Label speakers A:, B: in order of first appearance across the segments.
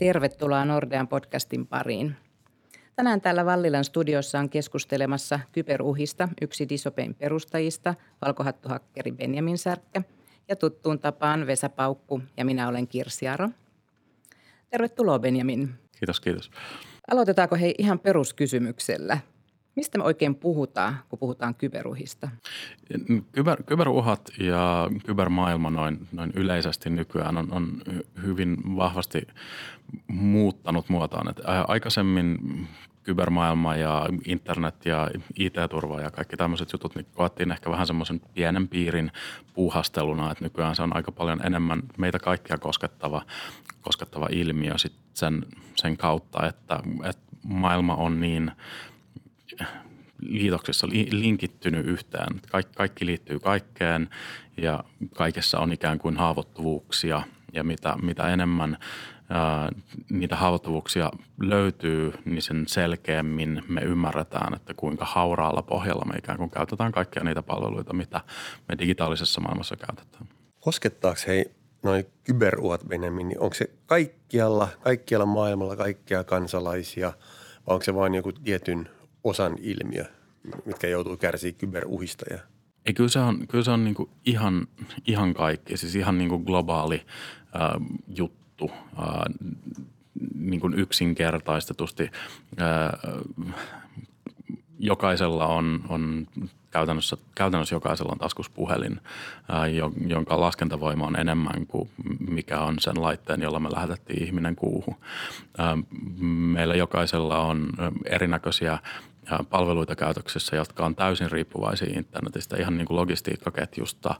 A: Tervetuloa Nordean podcastin pariin. Tänään täällä Vallilan studiossa on keskustelemassa kyberuhista yksi Disopein perustajista, valkohattuhakkeri Benjamin Särkkä ja tuttuun tapaan Vesa Paukku ja minä olen Kirsi Aro. Tervetuloa Benjamin.
B: Kiitos, kiitos.
A: Aloitetaanko hei ihan peruskysymyksellä? Mistä me oikein puhutaan, kun puhutaan kyberuhista?
B: Kyber, kyberuhat ja kybermaailma noin, noin yleisesti nykyään on, on hyvin vahvasti muuttanut muotoaan. Et aikaisemmin kybermaailma ja internet ja IT-turva ja kaikki tämmöiset jutut, niin koettiin ehkä vähän semmoisen pienen piirin puuhasteluna, että nykyään se on aika paljon enemmän meitä kaikkia koskettava, koskettava ilmiö sit sen, sen kautta, että, että maailma on niin liitoksissa linkittynyt yhteen. Kaikki, kaikki liittyy kaikkeen ja kaikessa on ikään kuin haavoittuvuuksia ja mitä, mitä enemmän ää, niitä haavoittuvuuksia löytyy, niin sen selkeämmin me ymmärretään, että kuinka hauraalla pohjalla me ikään kuin käytetään kaikkia niitä palveluita, mitä me digitaalisessa maailmassa käytetään.
C: Koskettaako hei noin kyberuhat Benjamin, niin onko se kaikkialla, kaikkialla maailmalla kaikkia kansalaisia vai onko se vain joku tietyn osan ilmiö, mitkä joutuu kärsimään kyberuhista ja
B: ei, kyllä se on, kyllä se on niin ihan, ihan kaikki, siis ihan niin globaali äh, juttu, äh, niin kuin yksinkertaistetusti. Äh, jokaisella on, on käytännössä, käytännössä jokaisella on taskuspuhelin, ää, jonka laskentavoima on enemmän kuin mikä on sen laitteen, jolla me lähetettiin ihminen kuuhun. Ää, meillä jokaisella on erinäköisiä palveluita käytöksessä, jotka on täysin riippuvaisia internetistä, ihan niin kuin logistiikkaketjusta.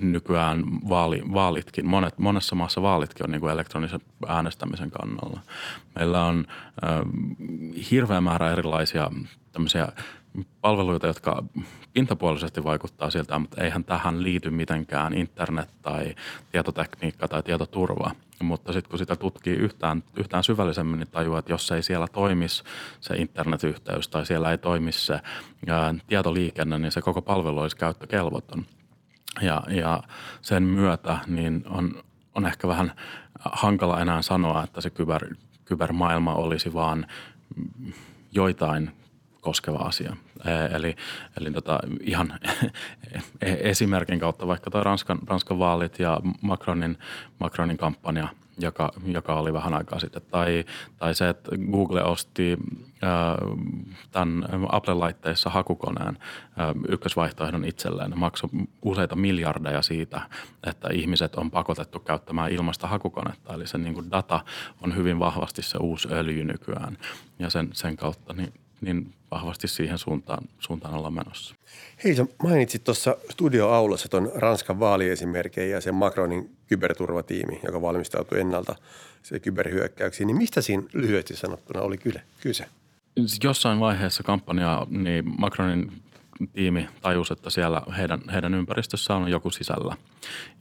B: Nykyään vaali, vaalitkin, monet, monessa maassa vaalitkin on niin kuin elektronisen äänestämisen kannalla. Meillä on hirveä määrä erilaisia tämmöisiä palveluita, jotka pintapuolisesti vaikuttaa siltä, mutta eihän tähän liity mitenkään internet tai tietotekniikka tai tietoturva. Mutta sitten kun sitä tutkii yhtään, yhtään syvällisemmin, niin tajuaa, että jos ei siellä toimisi se internetyhteys tai siellä ei toimisi se ää, tietoliikenne, niin se koko palvelu olisi käyttökelvoton. Ja, ja sen myötä niin on, on ehkä vähän hankala enää sanoa, että se kyber, kybermaailma olisi vaan joitain koskeva asia. Eli, eli tota, ihan esimerkin kautta vaikka tuo Ranskan, Ranskan vaalit ja Macronin, Macronin kampanja, joka, joka oli vähän aikaa sitten. Tai, tai se, että Google osti äh, tämän Apple-laitteissa hakukoneen ykkösvaihtoehdon itselleen. Maksoi useita miljardeja siitä, että ihmiset on pakotettu käyttämään ilmasta hakukonetta. Eli se niin kuin data on hyvin vahvasti se uusi öljy nykyään. Ja sen, sen kautta niin niin vahvasti siihen suuntaan, suuntaan ollaan menossa.
C: Hei, sä mainitsit tuossa studioaulassa tuon Ranskan vaaliesimerkkejä ja sen Macronin kyberturvatiimi, joka valmistautui ennalta se kyberhyökkäyksiin. Niin mistä siinä lyhyesti sanottuna oli kyse?
B: Jossain vaiheessa kampanjaa niin Macronin tiimi tajusi, että siellä heidän, heidän ympäristössä on joku sisällä.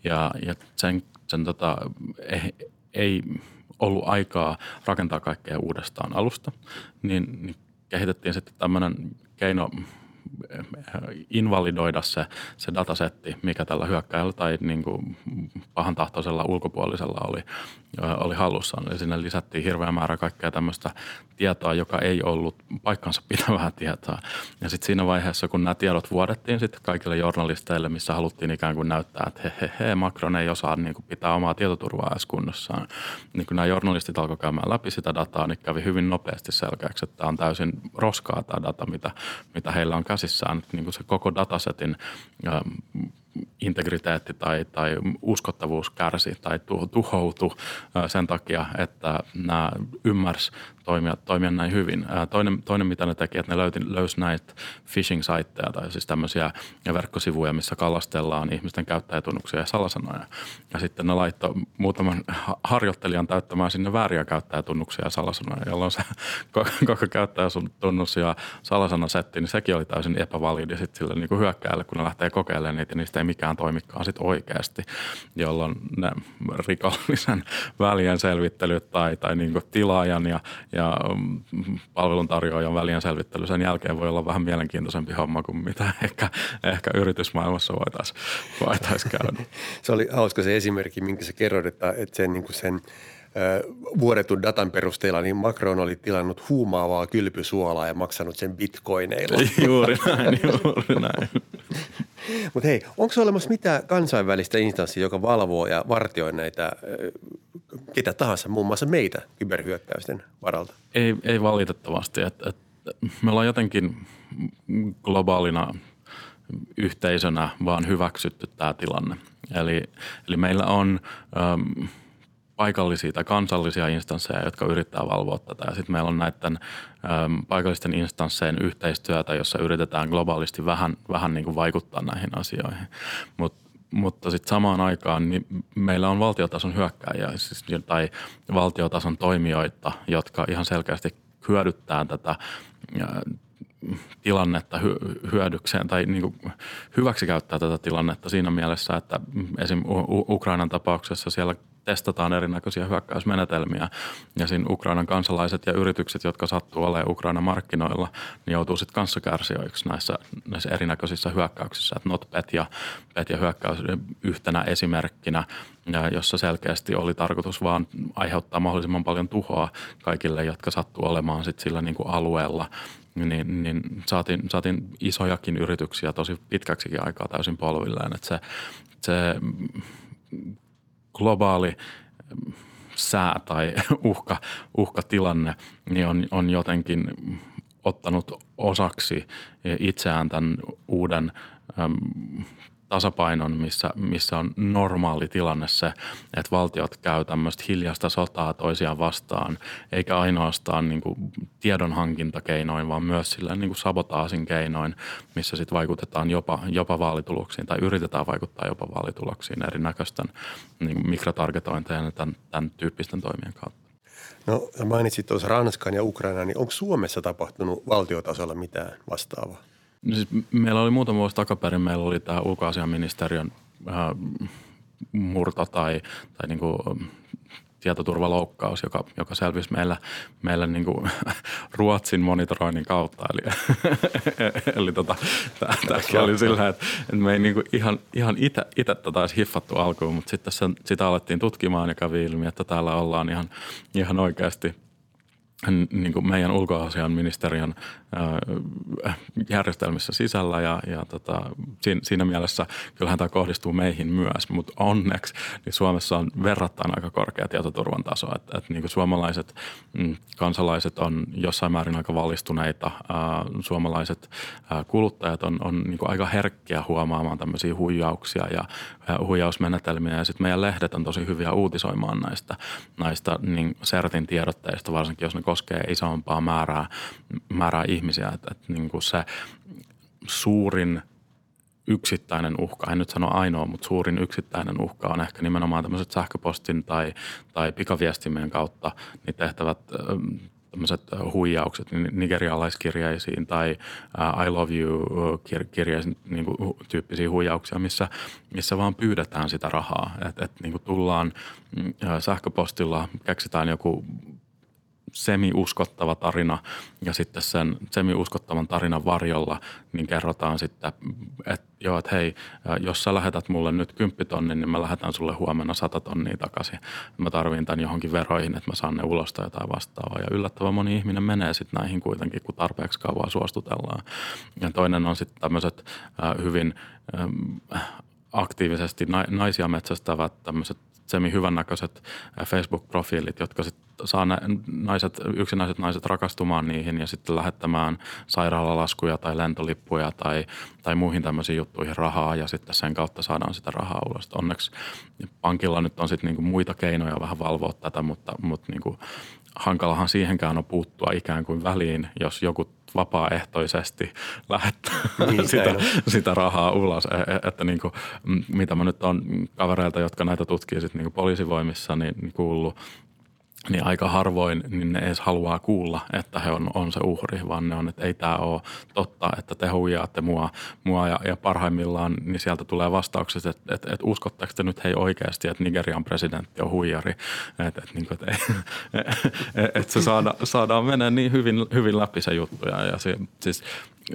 B: Ja, ja sen, sen tota, ei, ei ollut aikaa rakentaa kaikkea uudestaan alusta, niin, niin kehitettiin sitten tämmöinen keino invalidoida se, se datasetti, mikä tällä hyökkäjällä tai niin kuin pahan tahtoisella ulkopuolisella oli, oli hallussa. Eli sinne lisättiin hirveä määrä kaikkea tämmöistä tietoa, joka ei ollut paikkansa pitävää tietoa. Ja sitten siinä vaiheessa, kun nämä tiedot vuodettiin sitten kaikille journalisteille, missä haluttiin ikään kuin näyttää, että he, he, he Macron ei osaa niin kuin pitää omaa tietoturvaa edes kunnossaan. Niin kun nämä journalistit alkoivat käymään läpi sitä dataa, niin kävi hyvin nopeasti selkeäksi, että tämä on täysin roskaa tämä data, mitä, mitä heillä on käsissään. Niin kuin se koko datasetin integriteetti tai, tai uskottavuus kärsi tai tuhoutu sen takia, että nämä ymmärsi toimia, toimia näin hyvin. Toinen, toinen, mitä ne teki, että ne löyti, löysi näitä phishing-saitteja tai siis tämmöisiä verkkosivuja, missä kalastellaan ihmisten käyttäjätunnuksia ja salasanoja. Ja sitten ne laittoi muutaman harjoittelijan täyttämään sinne vääriä käyttäjätunnuksia ja salasanoja, jolloin se koko käyttäjätunnus ja salasanasetti, niin sekin oli täysin epävalidi sitten sille niin kuin kun ne lähtee kokeilemaan niitä, niistä ei mikään toimikaan sitten oikeasti, jolloin ne rikollisen välien selvittelyt tai, tai niin kuin tilaajan ja, ja mm, palveluntarjoajan välien selvittely sen jälkeen voi olla vähän mielenkiintoisempi homma kuin mitä ehkä, ehkä yritysmaailmassa voitaisiin voitais käydä.
C: se oli hauska se esimerkki, minkä sä kerroit, että, että sen, niin kuin sen vuodetun datan perusteella, niin Macron oli tilannut huumaavaa kylpysuolaa ja maksanut sen bitcoineilla.
B: Juuri näin, juuri näin.
C: Mutta hei, onko olemassa mitään kansainvälistä instanssia, joka valvoo ja vartioi näitä ketä tahansa, muun muassa meitä kyberhyökkäysten varalta?
B: Ei, ei valitettavasti. Et, et, me ollaan jotenkin globaalina yhteisönä vaan hyväksytty tämä tilanne. Eli, eli meillä on äm, paikallisia tai kansallisia instansseja, jotka yrittää valvoa tätä. Ja sitten meillä on näiden äm, paikallisten instansseen yhteistyötä, jossa yritetään globaalisti vähän, vähän niin kuin vaikuttaa näihin asioihin. Mut, mutta sitten samaan aikaan niin meillä on valtiotason hyökkääjiä siis, tai valtiotason toimijoita, jotka ihan selkeästi hyödyttää tätä tilannetta hyödykseen tai niin kuin hyväksi käyttää tätä tilannetta siinä mielessä, että esim. Ukrainan tapauksessa siellä testataan erinäköisiä hyökkäysmenetelmiä ja siinä Ukrainan kansalaiset ja yritykset, jotka sattuu olemaan Ukrainan markkinoilla, niin joutuu sitten kanssakärsijöiksi näissä, näissä erinäköisissä hyökkäyksissä. Että NotPet ja, Pet ja hyökkäys yhtenä esimerkkinä, jossa selkeästi oli tarkoitus vaan aiheuttaa mahdollisimman paljon tuhoa kaikille, jotka sattuu olemaan sitten sillä niin kuin alueella niin, niin saatiin, saatiin isojakin yrityksiä tosi pitkäksikin aikaa täysin polvilleen. Että se, se globaali sää tai uhka, uhkatilanne niin on, on jotenkin ottanut osaksi itseään tämän uuden tasapainon, missä, missä on normaali tilanne se, että valtiot käy tämmöistä hiljasta sotaa toisiaan vastaan, eikä ainoastaan niin kuin tiedonhankintakeinoin, vaan myös sillä niin kuin sabotaasin keinoin, missä sitten vaikutetaan jopa, jopa vaalituloksiin tai yritetään vaikuttaa jopa vaalituloksiin erinäköisten niin mikrotargetointejen ja tämän, tämän tyyppisten toimien kautta.
C: No mainitsit tuossa Ranskan ja Ukraina, niin onko Suomessa tapahtunut valtiotasolla mitään vastaavaa?
B: No siis meillä oli muutama vuosi takaperin, meillä oli tämä ulkoasiaministeriön äh, murto tai, tai niin kuin tietoturvaloukkaus, joka, joka selvisi meillä, meillä niin kuin Ruotsin monitoroinnin kautta. Eli, eli tota, tämäkin oli sillä, että, että me ei niin kuin ihan, ihan itse tätä olisi hiffattu alkuun, mutta sitten sitä alettiin tutkimaan ja kävi ilmi, että täällä ollaan ihan, ihan oikeasti – niin kuin meidän ulkoasian ministeriön järjestelmissä sisällä ja, ja tota, siinä, mielessä kyllähän tämä kohdistuu meihin myös, mutta onneksi niin Suomessa on verrattain aika korkea tietoturvan taso, että, että niin suomalaiset mm, kansalaiset on jossain määrin aika valistuneita, suomalaiset kuluttajat on, on niin kuin aika herkkiä huomaamaan tämmöisiä huijauksia ja huijausmenetelmiä ja sitten meidän lehdet on tosi hyviä uutisoimaan näistä, näistä niin CERTin tiedotteista, varsinkin jos ne koskee isompaa määrää, määrää ihmisiä. Että, että niin kuin se suurin yksittäinen uhka, en nyt sano ainoa, mutta suurin yksittäinen uhka on ehkä nimenomaan tämmöiset sähköpostin tai, tai pikaviestimien kautta niin tehtävät tämmöiset huijaukset nigerialaiskirjeisiin tai I love you kirjeisiin niin kuin, tyyppisiä huijauksia, missä, missä vaan pyydetään sitä rahaa. Että et, niin tullaan mm, sähköpostilla, keksitään joku semi-uskottava tarina ja sitten sen semi-uskottavan tarinan varjolla niin kerrotaan sitten, että joo, että hei, jos sä lähetät mulle nyt 10 tonnin, niin mä lähetän sulle huomenna 100 tonnia takaisin. Mä tarvin tämän johonkin veroihin, että mä saan ne ulos tai jotain vastaavaa. Ja yllättävän moni ihminen menee sitten näihin kuitenkin, kun tarpeeksi kauan suostutellaan. Ja toinen on sitten tämmöiset hyvin aktiivisesti naisia metsästävät tämmöiset semi-hyvännäköiset Facebook-profiilit, jotka sitten saa naiset, yksinäiset naiset rakastumaan niihin ja sitten lähettämään sairaalalaskuja tai lentolippuja tai, tai muihin tämmöisiin juttuihin rahaa ja sitten sen kautta saadaan sitä rahaa ulos. Onneksi pankilla nyt on sitten niinku muita keinoja vähän valvoa tätä, mutta, mutta niinku hankalahan siihenkään on puuttua ikään kuin väliin, jos joku vapaaehtoisesti lähettää niin, sitä, sitä rahaa ulos. E, e, että niin kuin, mitä mä nyt on kavereilta, jotka näitä tutkii sit niin poliisivoimissa, niin kuullut niin aika harvoin niin ne edes haluaa kuulla, että he on, on se uhri, vaan ne on, että ei tämä ole totta, että te huijaatte mua, mua ja, ja parhaimmillaan niin sieltä tulee vastaukset, että, että, että uskotteko te nyt hei oikeasti, että Nigerian presidentti on huijari, että, että, niin kuin, että, että, se saada, saadaan mennä niin hyvin, hyvin läpi se juttu ja, ja se, siis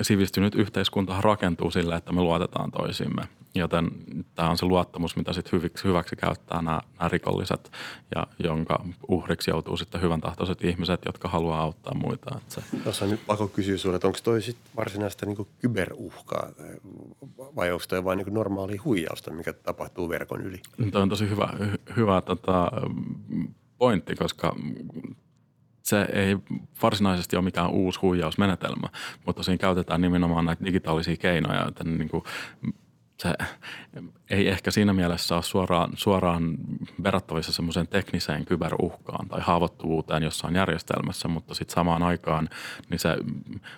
B: sivistynyt yhteiskunta rakentuu sillä, että me luotetaan toisiimme Joten tämä on se luottamus, mitä sitten hyväksi, hyväksi käyttää nämä, nämä rikolliset ja jonka uhriksi joutuu sitten hyvän tahtoiset ihmiset, jotka haluaa auttaa muita. Että se.
C: Tuossa on nyt pakko kysyä sinulta, että onko toi sit varsinaista niin kyberuhkaa vai onko toi vain niin normaali huijausta, mikä tapahtuu verkon yli?
B: Tuo on tosi hyvä, hyvä tota, pointti, koska se ei varsinaisesti ole mikään uusi huijausmenetelmä, mutta siinä käytetään nimenomaan näitä digitaalisia keinoja, että niin kuin se ei ehkä siinä mielessä ole suoraan, suoraan verrattavissa semmoiseen tekniseen kyberuhkaan tai haavoittuvuuteen jossain järjestelmässä, mutta sitten samaan aikaan niin se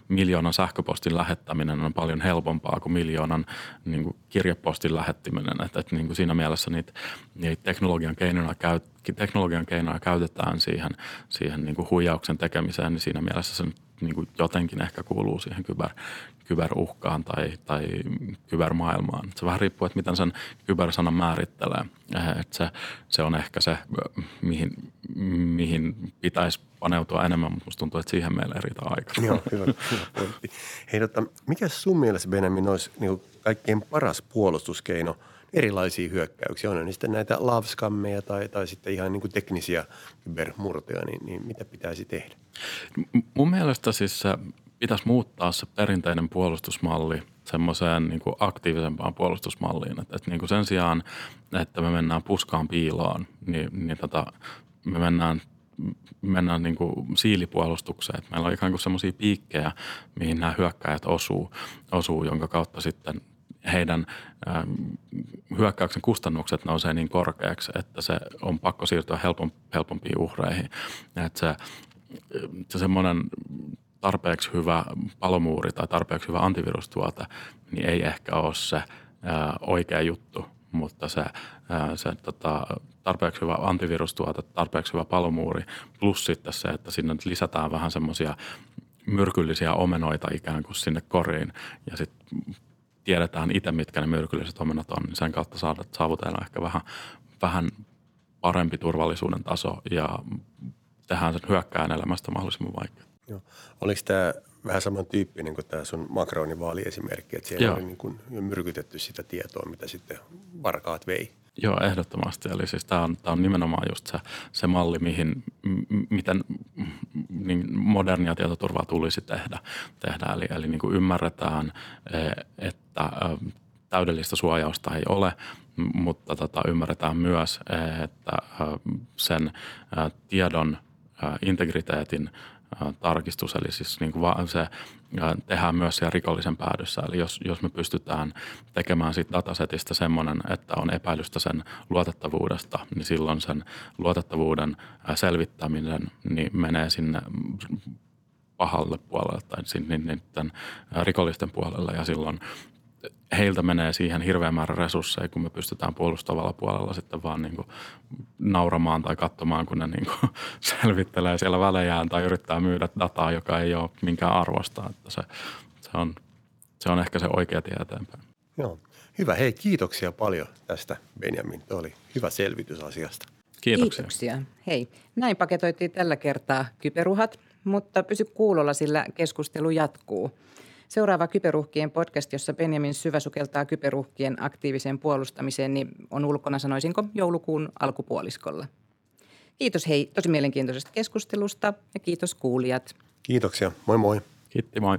B: miljoonan sähköpostin lähettäminen on paljon helpompaa kuin miljoonan niin kuin kirjepostin lähettäminen. Että, että niin kuin siinä mielessä niitä, niitä teknologian keinoja teknologian keinoja käytetään siihen, siihen niin kuin huijauksen tekemiseen, niin siinä mielessä se niin kuin jotenkin ehkä kuuluu siihen kyber, kyberuhkaan tai, tai kybermaailmaan. Se vähän riippuu, että miten sen kybersanan määrittelee. Että se, se on ehkä se, mihin, mihin pitäisi paneutua enemmän, mutta musta tuntuu, että siihen meillä ei riitä aikaa.
C: Joo, hyvä, hyvä pointti. Hei, tota, mikä sun mielestä, Benjamin, olisi niin kaikkein paras puolustuskeino – erilaisia hyökkäyksiä. On sitten näitä lavskammeja tai, tai sitten ihan niin kuin teknisiä kybermurtoja, niin, niin mitä pitäisi tehdä?
B: Mun mielestä siis pitäisi muuttaa se perinteinen puolustusmalli semmoiseen niin kuin aktiivisempaan puolustusmalliin. Että, että niin kuin sen sijaan, että me mennään puskaan piiloon, niin, niin tota, me mennään mennään niin kuin siilipuolustukseen. Että meillä on ikään kuin semmoisia piikkejä, mihin nämä hyökkäjät osuu, osuu, jonka kautta sitten heidän ähm, hyökkäyksen kustannukset nousee niin korkeaksi, että se on pakko siirtyä helpom, helpompiin uhreihin. Että se, se semmoinen tarpeeksi hyvä palomuuri tai tarpeeksi hyvä antivirustuote, niin ei ehkä ole se äh, oikea juttu, mutta se, äh, se tota, tarpeeksi hyvä antivirustuote, tarpeeksi hyvä palomuuri, plus sitten se, että sinne lisätään vähän semmoisia myrkyllisiä omenoita ikään kuin sinne koriin ja sitten tiedetään itse, mitkä ne myrkylliset omenat on, niin sen kautta saavutetaan ehkä vähän, vähän parempi turvallisuuden taso ja tehdään sen hyökkään elämästä mahdollisimman vaikea.
C: Joo. Oliko tämä vähän samantyyppinen kuin tämä sun Macronin vaaliesimerkki, että siellä Joo. oli niin kuin myrkytetty sitä tietoa, mitä sitten varkaat vei?
B: Joo, ehdottomasti. Eli siis tämä on, tämä on nimenomaan just se, se malli, mihin, m- miten niin modernia tietoturvaa tulisi tehdä. tehdä. Eli, eli niin kuin ymmärretään, e, että täydellistä suojausta ei ole, mutta tota, ymmärretään myös, että sen tiedon integriteetin tarkistus, eli siis niin kuin se tehdään myös siellä rikollisen päädyssä. Eli jos, jos me pystytään tekemään siitä datasetista semmoinen, että on epäilystä sen luotettavuudesta, niin silloin sen luotettavuuden selvittäminen niin menee sinne pahalle puolelle tai niiden rikollisten puolelle ja silloin heiltä menee siihen hirveän määrä resursseja, kun me pystytään puolustavalla puolella sitten vaan niin kuin nauramaan tai katsomaan, kun ne niin kuin selvittelee siellä välejään tai yrittää myydä dataa, joka ei ole minkään arvosta. Että se, se, on, se on ehkä se oikea tie eteenpäin.
C: Joo. Hyvä. Hei, kiitoksia paljon tästä Benjamin. Tuo oli hyvä selvitys asiasta.
B: Kiitoksia.
A: Kiitoksia. Hei, näin paketoitiin tällä kertaa kyperuhat, mutta pysy kuulolla, sillä keskustelu jatkuu. Seuraava Kyberuhkien podcast, jossa Benjamin syvä sukeltaa kyberuhkien aktiiviseen puolustamiseen, niin on ulkona sanoisinko joulukuun alkupuoliskolla. Kiitos hei tosi mielenkiintoisesta keskustelusta ja kiitos kuulijat.
C: Kiitoksia. Moi moi.
B: Kiitti moi.